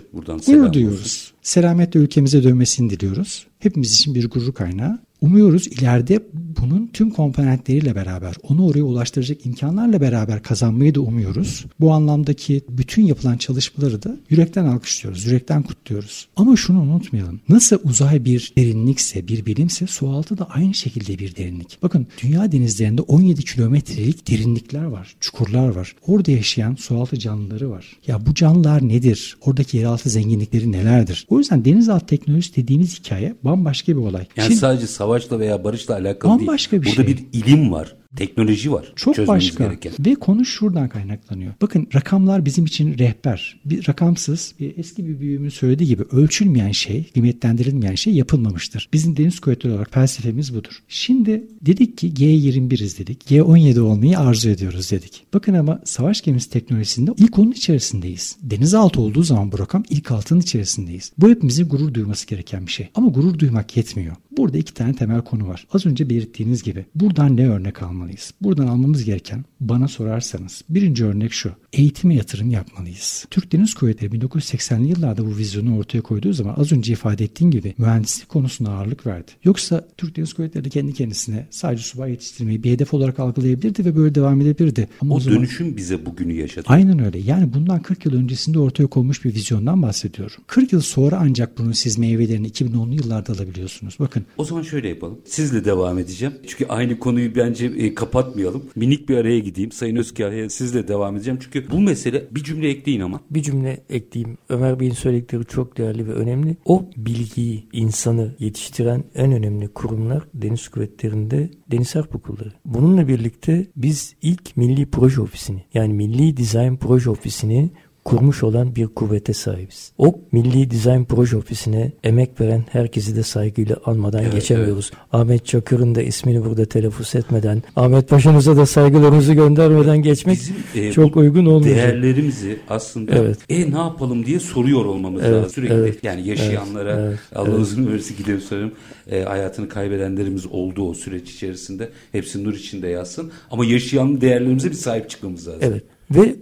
Speaker 3: Gurur duyuyoruz. Olsun. Selametle ülkemize dönmesini diliyoruz. Hepimiz için bir gurur kaynağı. Umuyoruz ileride bunun tüm komponentleriyle beraber onu oraya ulaştıracak imkanlarla beraber kazanmayı da umuyoruz. Bu anlamdaki bütün yapılan çalışmaları da yürekten alkışlıyoruz, yürekten kutluyoruz. Ama şunu unutmayalım. Nasıl uzay bir derinlikse, bir bilimse sualtı da aynı şekilde bir derinlik. Bakın dünya denizlerinde 17 kilometrelik derinlikler var, çukurlar var. Orada yaşayan sualtı canlıları var. Ya bu canlılar nedir? Oradaki yeraltı zenginlikleri nelerdir? O yüzden denizaltı teknolojisi dediğimiz hikaye bambaşka bir olay.
Speaker 1: Yani Şimdi, sadece savaşla veya barışla alakalı
Speaker 3: bambaşka
Speaker 1: değil.
Speaker 3: Bir
Speaker 1: Burada
Speaker 3: şey.
Speaker 1: bir ilim var. Teknoloji var.
Speaker 3: Çok başka. Gereken. Ve konu şuradan kaynaklanıyor. Bakın rakamlar bizim için rehber. Bir rakamsız, bir eski bir büyüğümün söylediği gibi ölçülmeyen şey, kıymetlendirilmeyen şey yapılmamıştır. Bizim deniz kuvvetleri olarak felsefemiz budur. Şimdi dedik ki G21'iz dedik. G17 olmayı arzu ediyoruz dedik. Bakın ama savaş gemisi teknolojisinde ilk onun içerisindeyiz. Denizaltı olduğu zaman bu rakam ilk altının içerisindeyiz. Bu hepimizin gurur duyması gereken bir şey. Ama gurur duymak yetmiyor. Burada iki tane temel konu var. Az önce belirttiğiniz gibi. Buradan ne örnek almalıyız? Buradan almamız gereken bana sorarsanız birinci örnek şu. Eğitime yatırım yapmalıyız. Türk Deniz Kuvvetleri 1980'li yıllarda bu vizyonu ortaya koyduğu zaman az önce ifade ettiğim gibi mühendislik konusuna ağırlık verdi. Yoksa Türk Deniz Kuvvetleri de kendi kendisine sadece subay yetiştirmeyi bir hedef olarak algılayabilirdi ve böyle devam edebilirdi.
Speaker 1: Ama o, o zaman... dönüşüm bize bugünü yaşadı.
Speaker 3: Aynen öyle. Yani bundan 40 yıl öncesinde ortaya konmuş bir vizyondan bahsediyorum. 40 yıl sonra ancak bunun siz meyvelerini 2010'lu yıllarda alabiliyorsunuz. Bakın.
Speaker 1: O zaman şöyle yapalım. Sizle devam edeceğim. Çünkü aynı konuyu bence e, kapatmayalım. Minik bir araya gideyim. Sayın Özkahya sizle devam edeceğim. Çünkü bu mesele bir cümle ekleyin ama.
Speaker 2: Bir cümle ekleyeyim. Ömer Bey'in söyledikleri çok değerli ve önemli. O bilgiyi, insanı yetiştiren en önemli kurumlar deniz kuvvetlerinde Deniz Harp Okulları. Bununla birlikte biz ilk Milli Proje Ofisini yani Milli Dizayn Proje Ofisini kurmuş olan bir kuvvete sahibiz. O Milli Dizayn Proje Ofisi'ne emek veren herkesi de saygıyla almadan evet, geçemiyoruz. Evet. Ahmet Çakır'ın da ismini burada telaffuz etmeden, Ahmet Paşa'mıza da saygılarımızı göndermeden geçmek Bizim, e, çok uygun olmuyor.
Speaker 1: Değerlerimizi aslında evet. e ne yapalım diye soruyor olmamız evet, lazım sürekli. Evet, yani yaşayanlara evet, Allah evet. uzun ömürlüsü gidelim söyleyeyim. E, hayatını kaybedenlerimiz oldu o süreç içerisinde. Hepsi nur içinde yazsın. Ama yaşayan değerlerimize bir sahip çıkmamız lazım.
Speaker 2: Evet. Ve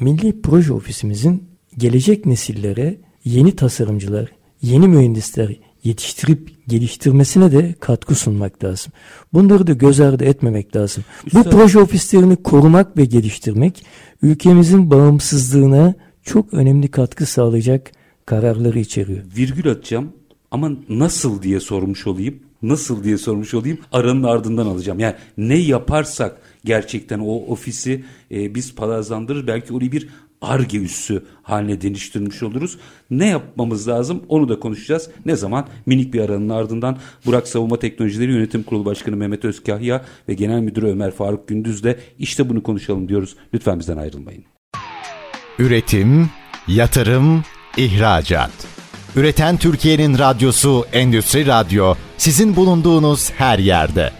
Speaker 2: Milli Proje Ofisimizin gelecek nesillere yeni tasarımcılar, yeni mühendisler yetiştirip geliştirmesine de katkı sunmak lazım. Bunları da göz ardı etmemek lazım. Üstelik, Bu proje ofislerini korumak ve geliştirmek ülkemizin bağımsızlığına çok önemli katkı sağlayacak kararları içeriyor.
Speaker 1: Virgül atacağım ama nasıl diye sormuş olayım. Nasıl diye sormuş olayım. Aranın ardından alacağım. Yani ne yaparsak gerçekten o ofisi e, biz palazlandırır. Belki orayı bir ARGE üssü haline dönüştürmüş oluruz. Ne yapmamız lazım onu da konuşacağız. Ne zaman? Minik bir aranın ardından Burak Savunma Teknolojileri Yönetim Kurulu Başkanı Mehmet Özkahya ve Genel Müdürü Ömer Faruk Gündüz de işte bunu konuşalım diyoruz. Lütfen bizden ayrılmayın.
Speaker 4: Üretim, yatırım, ihracat. Üreten Türkiye'nin radyosu Endüstri Radyo sizin bulunduğunuz her yerde.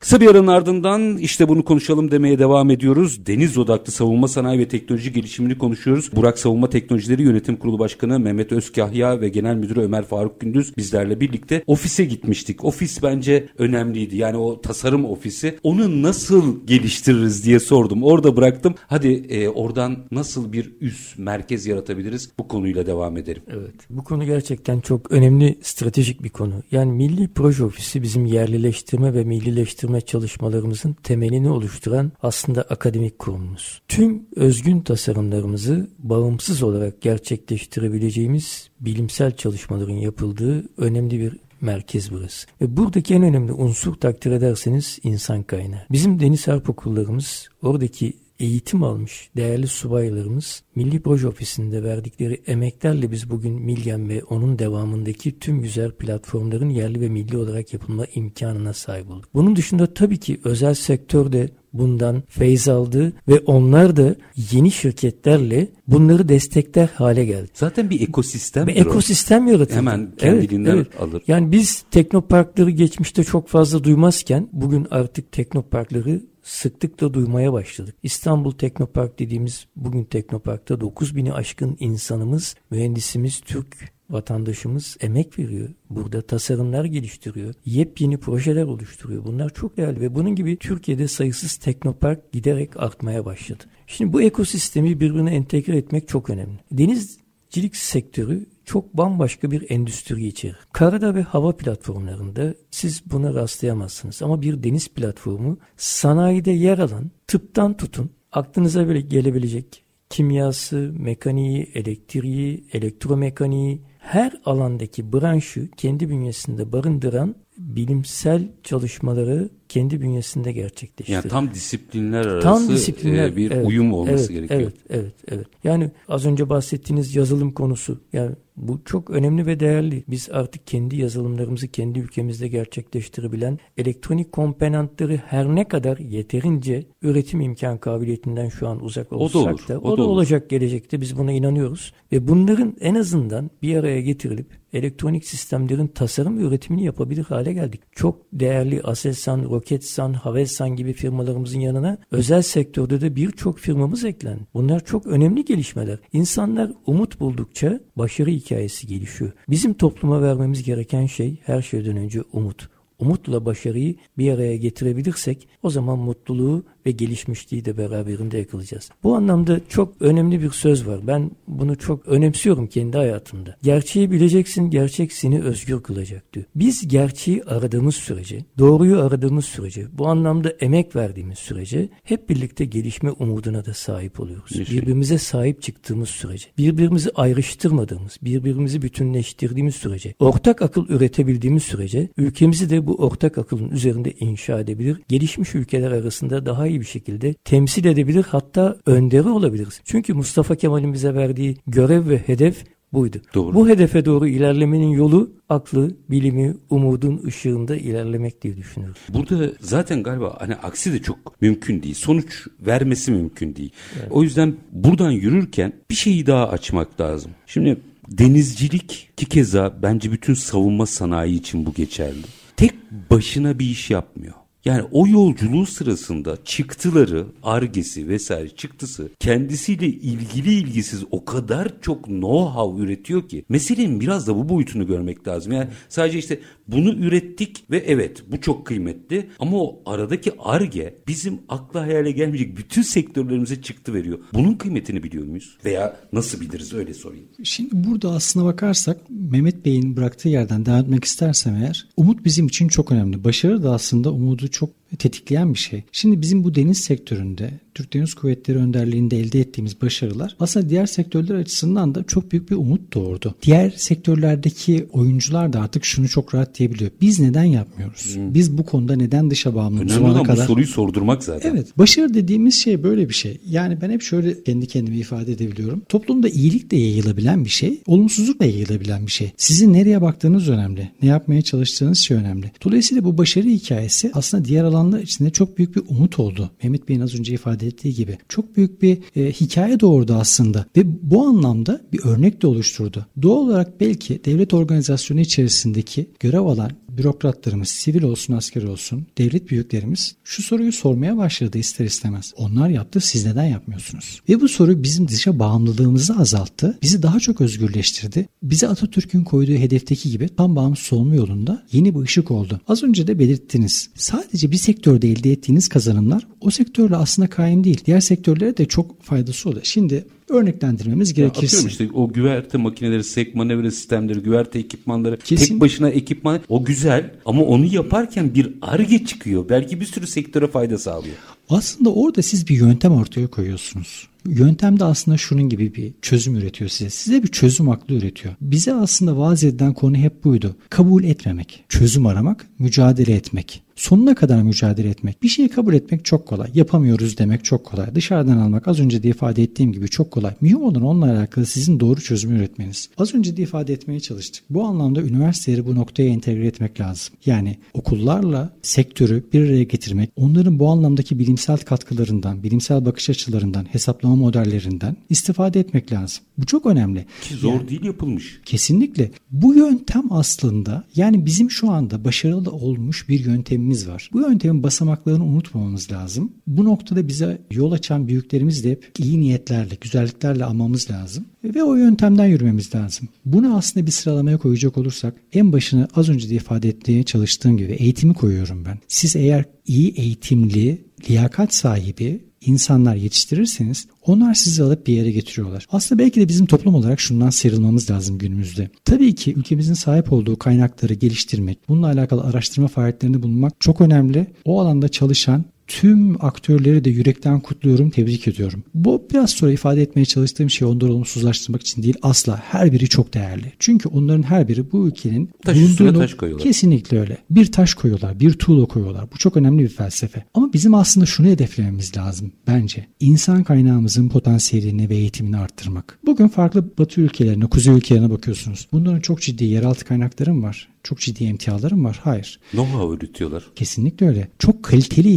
Speaker 1: Kısa bir aranın ardından işte bunu konuşalım demeye devam ediyoruz. Deniz odaklı savunma sanayi ve teknoloji gelişimini konuşuyoruz. Burak Savunma Teknolojileri Yönetim Kurulu Başkanı Mehmet Özkahya ve Genel Müdürü Ömer Faruk Gündüz bizlerle birlikte ofise gitmiştik. Ofis bence önemliydi. Yani o tasarım ofisi. Onu nasıl geliştiririz diye sordum. Orada bıraktım. Hadi e, oradan nasıl bir üst merkez yaratabiliriz? Bu konuyla devam edelim.
Speaker 2: Evet. Bu konu gerçekten çok önemli stratejik bir konu. Yani Milli Proje Ofisi bizim yerlileştirme ve millileştirme geliştirme çalışmalarımızın temelini oluşturan aslında akademik kurumumuz. Tüm özgün tasarımlarımızı bağımsız olarak gerçekleştirebileceğimiz bilimsel çalışmaların yapıldığı önemli bir merkez burası. Ve buradaki en önemli unsur takdir ederseniz insan kaynağı. Bizim deniz harp okullarımız oradaki eğitim almış değerli subaylarımız Milli Proje Ofisi'nde verdikleri emeklerle biz bugün Milgen ve onun devamındaki tüm güzel platformların yerli ve milli olarak yapılma imkanına sahip olduk. Bunun dışında tabii ki özel sektör de bundan feyz aldı ve onlar da yeni şirketlerle bunları destekler hale geldi.
Speaker 1: Zaten bir ekosistem. Bir
Speaker 2: ekosistem yaratıldı.
Speaker 1: Hemen kendiliğinden evet, evet. alır.
Speaker 2: Yani biz teknoparkları geçmişte çok fazla duymazken bugün artık teknoparkları sıklıkla duymaya başladık. İstanbul Teknopark dediğimiz bugün Teknopark'ta 9000'i aşkın insanımız, mühendisimiz, Türk vatandaşımız emek veriyor. Burada tasarımlar geliştiriyor. Yepyeni projeler oluşturuyor. Bunlar çok değerli ve bunun gibi Türkiye'de sayısız teknopark giderek artmaya başladı. Şimdi bu ekosistemi birbirine entegre etmek çok önemli. Denizcilik sektörü çok bambaşka bir endüstri içerir. Karada ve hava platformlarında siz buna rastlayamazsınız. Ama bir deniz platformu sanayide yer alan tıptan tutun aklınıza böyle gelebilecek kimyası, mekaniği, elektriği, elektromekaniği her alandaki branşı kendi bünyesinde barındıran bilimsel çalışmaları kendi bünyesinde gerçekleştirir.
Speaker 1: Yani tam disiplinler arası tam disiplinler, e, bir evet, uyum olması
Speaker 2: evet,
Speaker 1: gerekiyor.
Speaker 2: Evet, evet, evet. Yani az önce bahsettiğiniz yazılım konusu. Yani bu çok önemli ve değerli. Biz artık kendi yazılımlarımızı kendi ülkemizde gerçekleştirebilen elektronik komponentleri her ne kadar yeterince üretim imkan kabiliyetinden şu an uzak olsak
Speaker 1: o da, olur,
Speaker 2: da o, o da, da olacak gelecekte biz buna inanıyoruz. Ve bunların en azından bir araya getirilip elektronik sistemlerin tasarım ve üretimini yapabilir hale geldik. Çok değerli Aselsan, Roketsan, Havelsan gibi firmalarımızın yanına özel sektörde de birçok firmamız eklendi. Bunlar çok önemli gelişmeler. İnsanlar umut buldukça başarı hikayesi gelişiyor. Bizim topluma vermemiz gereken şey her şeyden önce umut umutla başarıyı bir araya getirebilirsek o zaman mutluluğu ve gelişmişliği de beraberinde yakalayacağız. Bu anlamda çok önemli bir söz var. Ben bunu çok önemsiyorum kendi hayatımda. Gerçeği bileceksin, gerçek seni özgür kılacak diyor. Biz gerçeği aradığımız sürece, doğruyu aradığımız sürece, bu anlamda emek verdiğimiz sürece hep birlikte gelişme umuduna da sahip oluyoruz. Şey. Birbirimize sahip çıktığımız sürece, birbirimizi ayrıştırmadığımız, birbirimizi bütünleştirdiğimiz sürece, ortak akıl üretebildiğimiz sürece ülkemizi de bu ortak akılın üzerinde inşa edebilir. Gelişmiş ülkeler arasında daha iyi bir şekilde temsil edebilir hatta önderi olabiliriz. Çünkü Mustafa Kemal'in bize verdiği görev ve hedef buydu. Doğru. Bu hedefe doğru ilerlemenin yolu aklı, bilimi, umudun ışığında ilerlemek diye düşünüyoruz.
Speaker 1: Burada zaten galiba hani aksi de çok mümkün değil. Sonuç vermesi mümkün değil. Evet. O yüzden buradan yürürken bir şeyi daha açmak lazım. Şimdi denizcilik ki keza bence bütün savunma sanayi için bu geçerli. Tek başına bir iş yapmıyor. Yani o yolculuğu sırasında çıktıları, argesi vesaire çıktısı kendisiyle ilgili ilgisiz o kadar çok know-how üretiyor ki meselenin biraz da bu boyutunu görmek lazım. Yani sadece işte bunu ürettik ve evet bu çok kıymetli ama o aradaki arge bizim akla hayale gelmeyecek bütün sektörlerimize çıktı veriyor. Bunun kıymetini biliyor muyuz? Veya nasıl biliriz öyle sorayım.
Speaker 3: Şimdi burada aslına bakarsak Mehmet Bey'in bıraktığı yerden devam etmek istersem eğer umut bizim için çok önemli. Başarı da aslında umudu çok tetikleyen bir şey. Şimdi bizim bu deniz sektöründe Türk Deniz Kuvvetleri önderliğinde elde ettiğimiz başarılar aslında diğer sektörler açısından da çok büyük bir umut doğurdu. Diğer sektörlerdeki oyuncular da artık şunu çok rahat diyebiliyor. Biz neden yapmıyoruz? Hmm. Biz bu konuda neden dışa bağımlıyız?
Speaker 1: Önemli olan kadar... bu soruyu sordurmak zaten.
Speaker 3: Evet. Başarı dediğimiz şey böyle bir şey. Yani ben hep şöyle kendi kendime ifade edebiliyorum. Toplumda iyilik de yayılabilen bir şey, olumsuzluk da yayılabilen bir şey. Sizin nereye baktığınız önemli. Ne yapmaya çalıştığınız şey önemli. Dolayısıyla bu başarı hikayesi aslında diğer alanlar içinde çok büyük bir umut oldu. Mehmet Bey'in az önce ifade ettiği gibi. Çok büyük bir e, hikaye doğurdu aslında ve bu anlamda bir örnek de oluşturdu. Doğal olarak belki devlet organizasyonu içerisindeki görev alan bürokratlarımız, sivil olsun asker olsun, devlet büyüklerimiz şu soruyu sormaya başladı ister istemez. Onlar yaptı siz neden yapmıyorsunuz? Ve bu soru bizim dışa bağımlılığımızı azalttı. Bizi daha çok özgürleştirdi. Bize Atatürk'ün koyduğu hedefteki gibi tam bağımsız olma yolunda yeni bir ışık oldu. Az önce de belirttiniz. Sadece bir sektörde elde ettiğiniz kazanımlar o sektörle aslında kaim değil. Diğer sektörlere de çok faydası oluyor. Şimdi örneklendirmemiz gerekirse.
Speaker 1: Atıyorum işte o güverte makineleri, sek manevra sistemleri, güverte ekipmanları Kesin. tek başına ekipman o güzel ama onu yaparken bir arge çıkıyor. Belki bir sürü sektöre fayda sağlıyor.
Speaker 3: Aslında orada siz bir yöntem ortaya koyuyorsunuz. Yöntem de aslında şunun gibi bir çözüm üretiyor size. Size bir çözüm aklı üretiyor. Bize aslında vaaz edilen konu hep buydu. Kabul etmemek, çözüm aramak, mücadele etmek sonuna kadar mücadele etmek. Bir şeyi kabul etmek çok kolay. Yapamıyoruz demek çok kolay. Dışarıdan almak az önce de ifade ettiğim gibi çok kolay. Mühim olan onunla alakalı sizin doğru çözümü üretmeniz. Az önce de ifade etmeye çalıştık. Bu anlamda üniversiteleri bu noktaya entegre etmek lazım. Yani okullarla sektörü bir araya getirmek, onların bu anlamdaki bilimsel katkılarından, bilimsel bakış açılarından, hesaplama modellerinden istifade etmek lazım. Bu çok önemli.
Speaker 1: Ki zor yani, değil yapılmış.
Speaker 3: Kesinlikle. Bu yöntem aslında yani bizim şu anda başarılı olmuş bir yöntemimiz yöntemimiz var. Bu yöntemin basamaklarını unutmamamız lazım. Bu noktada bize yol açan büyüklerimiz de hep iyi niyetlerle, güzelliklerle almamız lazım. Ve o yöntemden yürümemiz lazım. Bunu aslında bir sıralamaya koyacak olursak en başına az önce de ifade etmeye çalıştığım gibi eğitimi koyuyorum ben. Siz eğer iyi eğitimli, liyakat sahibi, insanlar yetiştirirseniz onlar sizi alıp bir yere getiriyorlar. Aslında belki de bizim toplum olarak şundan sıyrılmamız lazım günümüzde. Tabii ki ülkemizin sahip olduğu kaynakları geliştirmek, bununla alakalı araştırma faaliyetlerinde bulunmak çok önemli. O alanda çalışan tüm aktörleri de yürekten kutluyorum, tebrik ediyorum. Bu biraz sonra ifade etmeye çalıştığım şey onları olumsuzlaştırmak için değil asla. Her biri çok değerli. Çünkü onların her biri bu ülkenin
Speaker 1: taş bulunduğunu taş koyuyorlar.
Speaker 3: Kesinlikle öyle. Bir taş koyuyorlar, bir tuğla koyuyorlar. Bu çok önemli bir felsefe. Ama bizim aslında şunu hedeflememiz lazım bence. İnsan kaynağımızın potansiyelini ve eğitimini arttırmak. Bugün farklı batı ülkelerine, kuzey ülkelerine bakıyorsunuz. Bunların çok ciddi yeraltı kaynakları mı var? çok ciddi emtialarım var. Hayır.
Speaker 1: Know-how üretiyorlar.
Speaker 3: Kesinlikle öyle. Çok kaliteli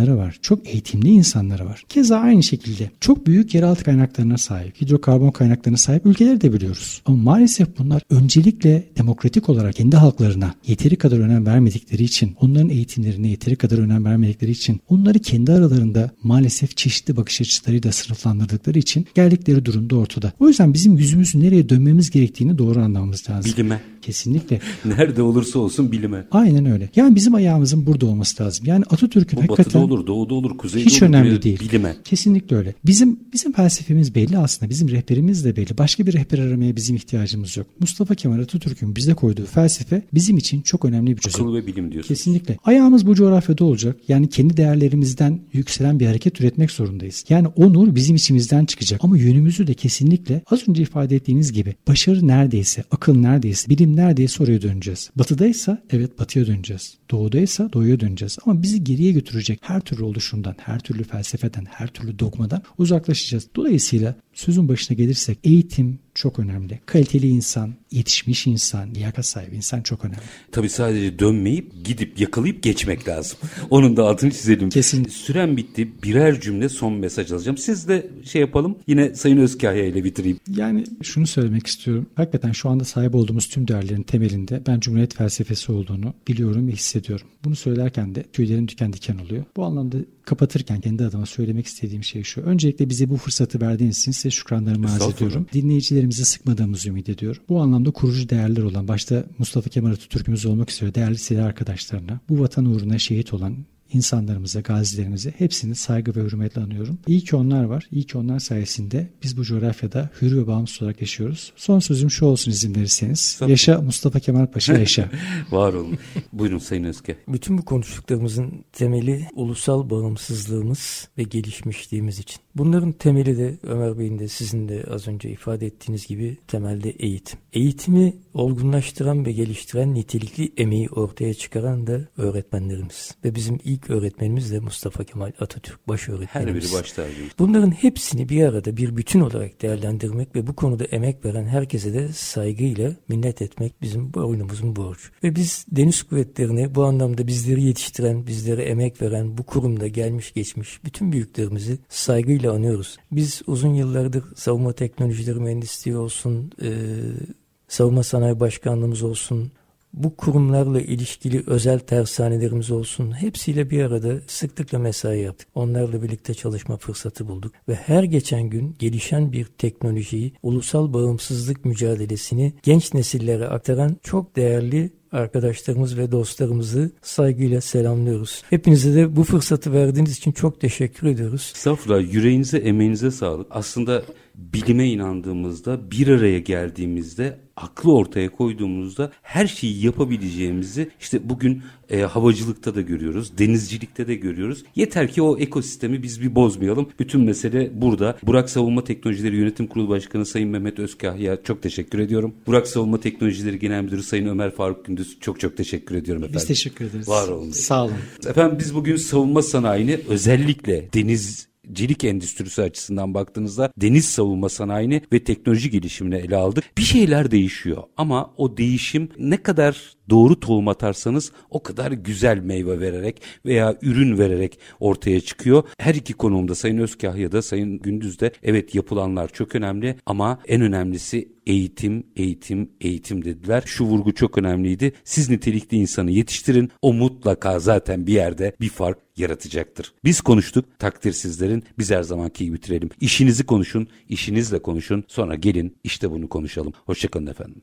Speaker 3: insanları var. Çok eğitimli insanları var. Keza aynı şekilde çok büyük yeraltı kaynaklarına sahip, hidrokarbon kaynaklarına sahip ülkeleri de biliyoruz. Ama maalesef bunlar öncelikle demokratik olarak kendi halklarına yeteri kadar önem vermedikleri için, onların eğitimlerine yeteri kadar önem vermedikleri için, onları kendi aralarında maalesef çeşitli bakış açılarıyla sınıflandırdıkları için geldikleri durumda ortada. O yüzden bizim yüzümüzü nereye dönmemiz gerektiğini doğru anlamamız lazım.
Speaker 1: Bilime.
Speaker 3: Kesinlikle.
Speaker 1: Nerede olursa olsun bilime.
Speaker 3: Aynen öyle. Yani bizim ayağımızın burada olması lazım. Yani Atatürk'ün
Speaker 1: Bu
Speaker 3: hakikaten...
Speaker 1: batıda olur, doğuda olur, kuzeyde
Speaker 3: hiç
Speaker 1: olur.
Speaker 3: önemli değil.
Speaker 1: Bilime.
Speaker 3: Kesinlikle öyle. Bizim bizim felsefemiz belli aslında. Bizim rehberimiz de belli. Başka bir rehber aramaya bizim ihtiyacımız yok. Mustafa Kemal Atatürk'ün bize koyduğu felsefe bizim için çok önemli bir çözüm.
Speaker 1: Akıl ve bilim diyorsun.
Speaker 3: Kesinlikle. Ayağımız bu coğrafyada olacak. Yani kendi değerlerimizden yükselen bir hareket üretmek zorundayız. Yani o nur bizim içimizden çıkacak. Ama yönümüzü de kesinlikle az önce ifade ettiğiniz gibi başarı neredeyse, akıl neredeyse, bilim neredeyse oraya döneceğiz. Batıdaysa evet batıya döneceğiz. Doğudaysa doğuya döneceğiz. Ama bizi geriye götürecek her türlü oluşumdan, her türlü felsefeden, her türlü dogmadan uzaklaşacağız. Dolayısıyla sözün başına gelirsek eğitim çok önemli. Kaliteli insan, yetişmiş insan, liyakat sahibi insan çok önemli.
Speaker 1: Tabii sadece dönmeyip gidip yakalayıp geçmek lazım. Onun da altını çizelim.
Speaker 3: Kesin.
Speaker 1: Süren bitti. Birer cümle son mesaj alacağım. Siz de şey yapalım. Yine Sayın Özkahya ile bitireyim.
Speaker 3: Yani şunu söylemek istiyorum. Hakikaten şu anda sahip olduğumuz tüm değerlerin temelinde ben Cumhuriyet felsefesi olduğunu biliyorum ve hissediyorum. Bunu söylerken de tüylerim diken diken oluyor. Bu anlamda kapatırken kendi adıma söylemek istediğim şey şu. Öncelikle bize bu fırsatı verdiğiniz için size şükranlarımı arz ediyorum. Dinleyicilerimizi sıkmadığımızı ümit ediyorum. Bu anlamda kurucu değerler olan başta Mustafa Kemal Atatürk'ümüz olmak üzere değerli silah arkadaşlarına, bu vatan uğruna şehit olan insanlarımıza, gazilerimize hepsini saygı ve hürmetle anıyorum. İyi ki onlar var. İyi ki onlar sayesinde biz bu coğrafyada hür ve bağımsız olarak yaşıyoruz. Son sözüm şu olsun izin verirseniz. Tabii. Yaşa Mustafa Kemal Paşa yaşa.
Speaker 1: var olun. Buyurun Sayın Özke.
Speaker 2: Bütün bu konuştuklarımızın temeli ulusal bağımsızlığımız ve gelişmişliğimiz için. Bunların temeli de Ömer Bey'in de sizin de az önce ifade ettiğiniz gibi temelde eğitim. Eğitimi olgunlaştıran ve geliştiren nitelikli emeği ortaya çıkaran da öğretmenlerimiz. Ve bizim ilk öğretmenimiz de Mustafa Kemal Atatürk baş öğretmenimiz.
Speaker 1: Her biri baş tacımız.
Speaker 2: Bunların hepsini bir arada bir bütün olarak değerlendirmek ve bu konuda emek veren herkese de saygıyla minnet etmek bizim boynumuzun borcu. Ve biz deniz kuvvetlerini bu anlamda bizleri yetiştiren, bizlere emek veren bu kurumda gelmiş geçmiş bütün büyüklerimizi saygıyla anıyoruz. Biz uzun yıllardır savunma teknolojileri mühendisliği olsun, e, savunma sanayi başkanlığımız olsun, bu kurumlarla ilişkili özel tersanelerimiz olsun hepsiyle bir arada sıklıkla mesai yaptık. Onlarla birlikte çalışma fırsatı bulduk ve her geçen gün gelişen bir teknolojiyi, ulusal bağımsızlık mücadelesini genç nesillere aktaran çok değerli arkadaşlarımız ve dostlarımızı saygıyla selamlıyoruz. Hepinize de bu fırsatı verdiğiniz için çok teşekkür ediyoruz.
Speaker 1: Estağfurullah yüreğinize emeğinize sağlık. Aslında bilime inandığımızda bir araya geldiğimizde aklı ortaya koyduğumuzda her şeyi yapabileceğimizi işte bugün e, havacılıkta da görüyoruz, denizcilikte de görüyoruz. Yeter ki o ekosistemi biz bir bozmayalım. Bütün mesele burada. Burak Savunma Teknolojileri Yönetim Kurulu Başkanı Sayın Mehmet Özkahya çok teşekkür ediyorum. Burak Savunma Teknolojileri Genel Müdürü Sayın Ömer Faruk Gündüz çok çok teşekkür ediyorum efendim.
Speaker 3: Biz teşekkür ederiz.
Speaker 1: Var olun.
Speaker 3: Sağ olun.
Speaker 1: Efendim biz bugün savunma sanayini özellikle deniz cilik endüstrisi açısından baktığınızda deniz savunma sanayini ve teknoloji gelişimini ele aldık. Bir şeyler değişiyor ama o değişim ne kadar doğru tohum atarsanız o kadar güzel meyve vererek veya ürün vererek ortaya çıkıyor. Her iki konumda Sayın Özkahya'da Sayın Gündüz'de evet yapılanlar çok önemli ama en önemlisi eğitim, eğitim, eğitim dediler. Şu vurgu çok önemliydi. Siz nitelikli insanı yetiştirin. O mutlaka zaten bir yerde bir fark yaratacaktır. Biz konuştuk, takdir sizlerin. Biz her zamanki gibi bitirelim. İşinizi konuşun, işinizle konuşun. Sonra gelin işte bunu konuşalım. Hoşçakalın efendim.